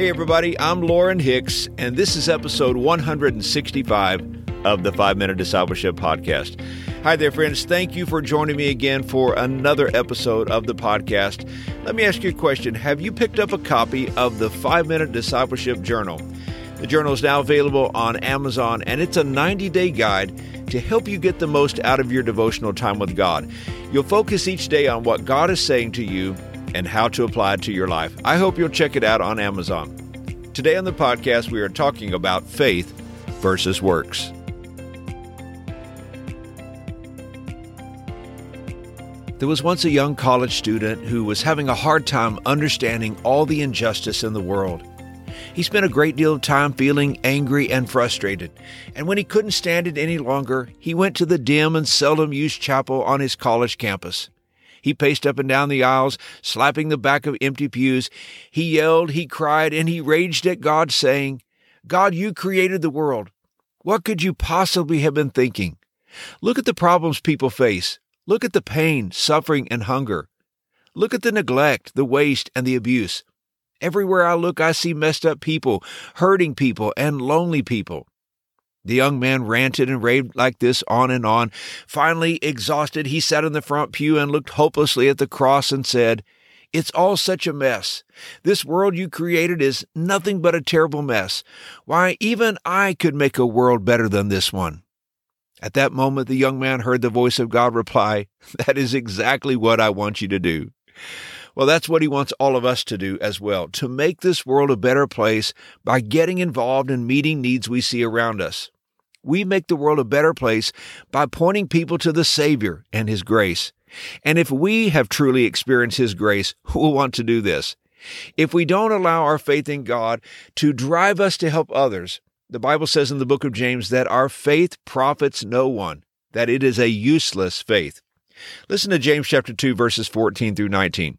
Hey, everybody, I'm Lauren Hicks, and this is episode 165 of the Five Minute Discipleship Podcast. Hi there, friends. Thank you for joining me again for another episode of the podcast. Let me ask you a question Have you picked up a copy of the Five Minute Discipleship Journal? The journal is now available on Amazon, and it's a 90 day guide to help you get the most out of your devotional time with God. You'll focus each day on what God is saying to you and how to apply it to your life. I hope you'll check it out on Amazon. Today on the podcast, we are talking about faith versus works. There was once a young college student who was having a hard time understanding all the injustice in the world. He spent a great deal of time feeling angry and frustrated, and when he couldn't stand it any longer, he went to the dim and seldom used chapel on his college campus. He paced up and down the aisles, slapping the back of empty pews. He yelled, he cried, and he raged at God, saying, God, you created the world. What could you possibly have been thinking? Look at the problems people face. Look at the pain, suffering, and hunger. Look at the neglect, the waste, and the abuse. Everywhere I look, I see messed up people, hurting people, and lonely people. The young man ranted and raved like this on and on. Finally, exhausted, he sat in the front pew and looked hopelessly at the cross and said, It's all such a mess. This world you created is nothing but a terrible mess. Why, even I could make a world better than this one. At that moment, the young man heard the voice of God reply, That is exactly what I want you to do. Well, that's what he wants all of us to do as well to make this world a better place by getting involved in meeting needs we see around us. We make the world a better place by pointing people to the Savior and His grace. And if we have truly experienced His grace, we'll want to do this. If we don't allow our faith in God to drive us to help others, the Bible says in the book of James that our faith profits no one, that it is a useless faith. Listen to James chapter 2 verses 14 through 19.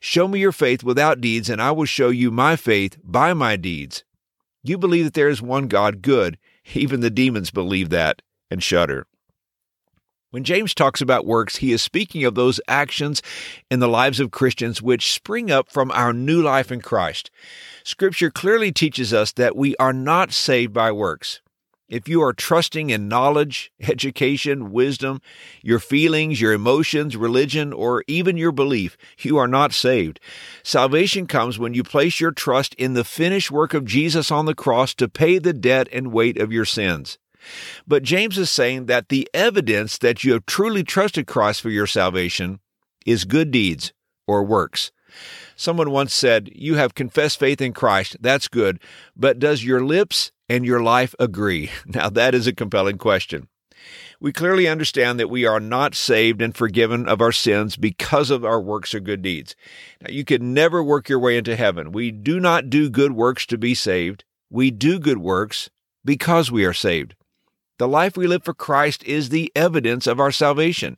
Show me your faith without deeds, and I will show you my faith by my deeds. You believe that there is one God, good. Even the demons believe that and shudder. When James talks about works, he is speaking of those actions in the lives of Christians which spring up from our new life in Christ. Scripture clearly teaches us that we are not saved by works. If you are trusting in knowledge, education, wisdom, your feelings, your emotions, religion, or even your belief, you are not saved. Salvation comes when you place your trust in the finished work of Jesus on the cross to pay the debt and weight of your sins. But James is saying that the evidence that you have truly trusted Christ for your salvation is good deeds or works. Someone once said, You have confessed faith in Christ. That's good. But does your lips and your life agree? Now, that is a compelling question. We clearly understand that we are not saved and forgiven of our sins because of our works or good deeds. Now, you can never work your way into heaven. We do not do good works to be saved. We do good works because we are saved. The life we live for Christ is the evidence of our salvation.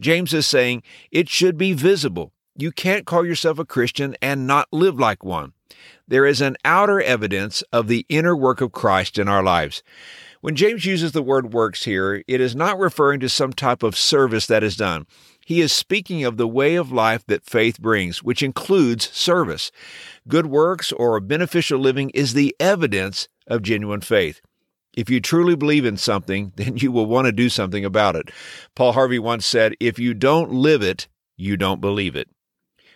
James is saying it should be visible. You can't call yourself a Christian and not live like one. There is an outer evidence of the inner work of Christ in our lives. When James uses the word works here, it is not referring to some type of service that is done. He is speaking of the way of life that faith brings, which includes service. Good works or beneficial living is the evidence of genuine faith. If you truly believe in something, then you will want to do something about it. Paul Harvey once said, If you don't live it, you don't believe it.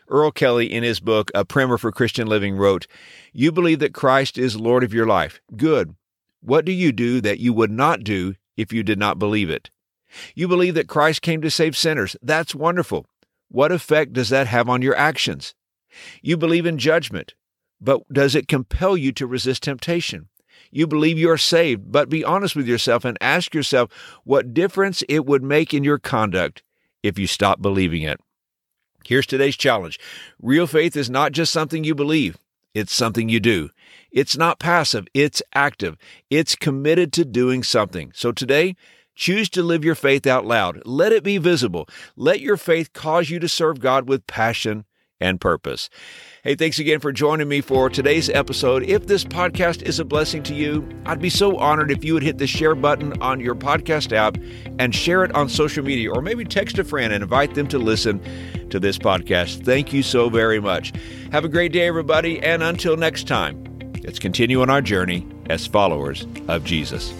Earl Kelly, in his book, A Primer for Christian Living, wrote, You believe that Christ is Lord of your life. Good. What do you do that you would not do if you did not believe it? You believe that Christ came to save sinners. That's wonderful. What effect does that have on your actions? You believe in judgment, but does it compel you to resist temptation? You believe you are saved, but be honest with yourself and ask yourself what difference it would make in your conduct if you stop believing it. Here's today's challenge Real faith is not just something you believe, It's something you do. It's not passive, it's active. It's committed to doing something. So today, choose to live your faith out loud. Let it be visible. Let your faith cause you to serve God with passion and purpose. Hey, thanks again for joining me for today's episode. If this podcast is a blessing to you, I'd be so honored if you would hit the share button on your podcast app and share it on social media, or maybe text a friend and invite them to listen to this podcast. Thank you so very much. Have a great day, everybody, and until next time, let's continue on our journey as followers of Jesus.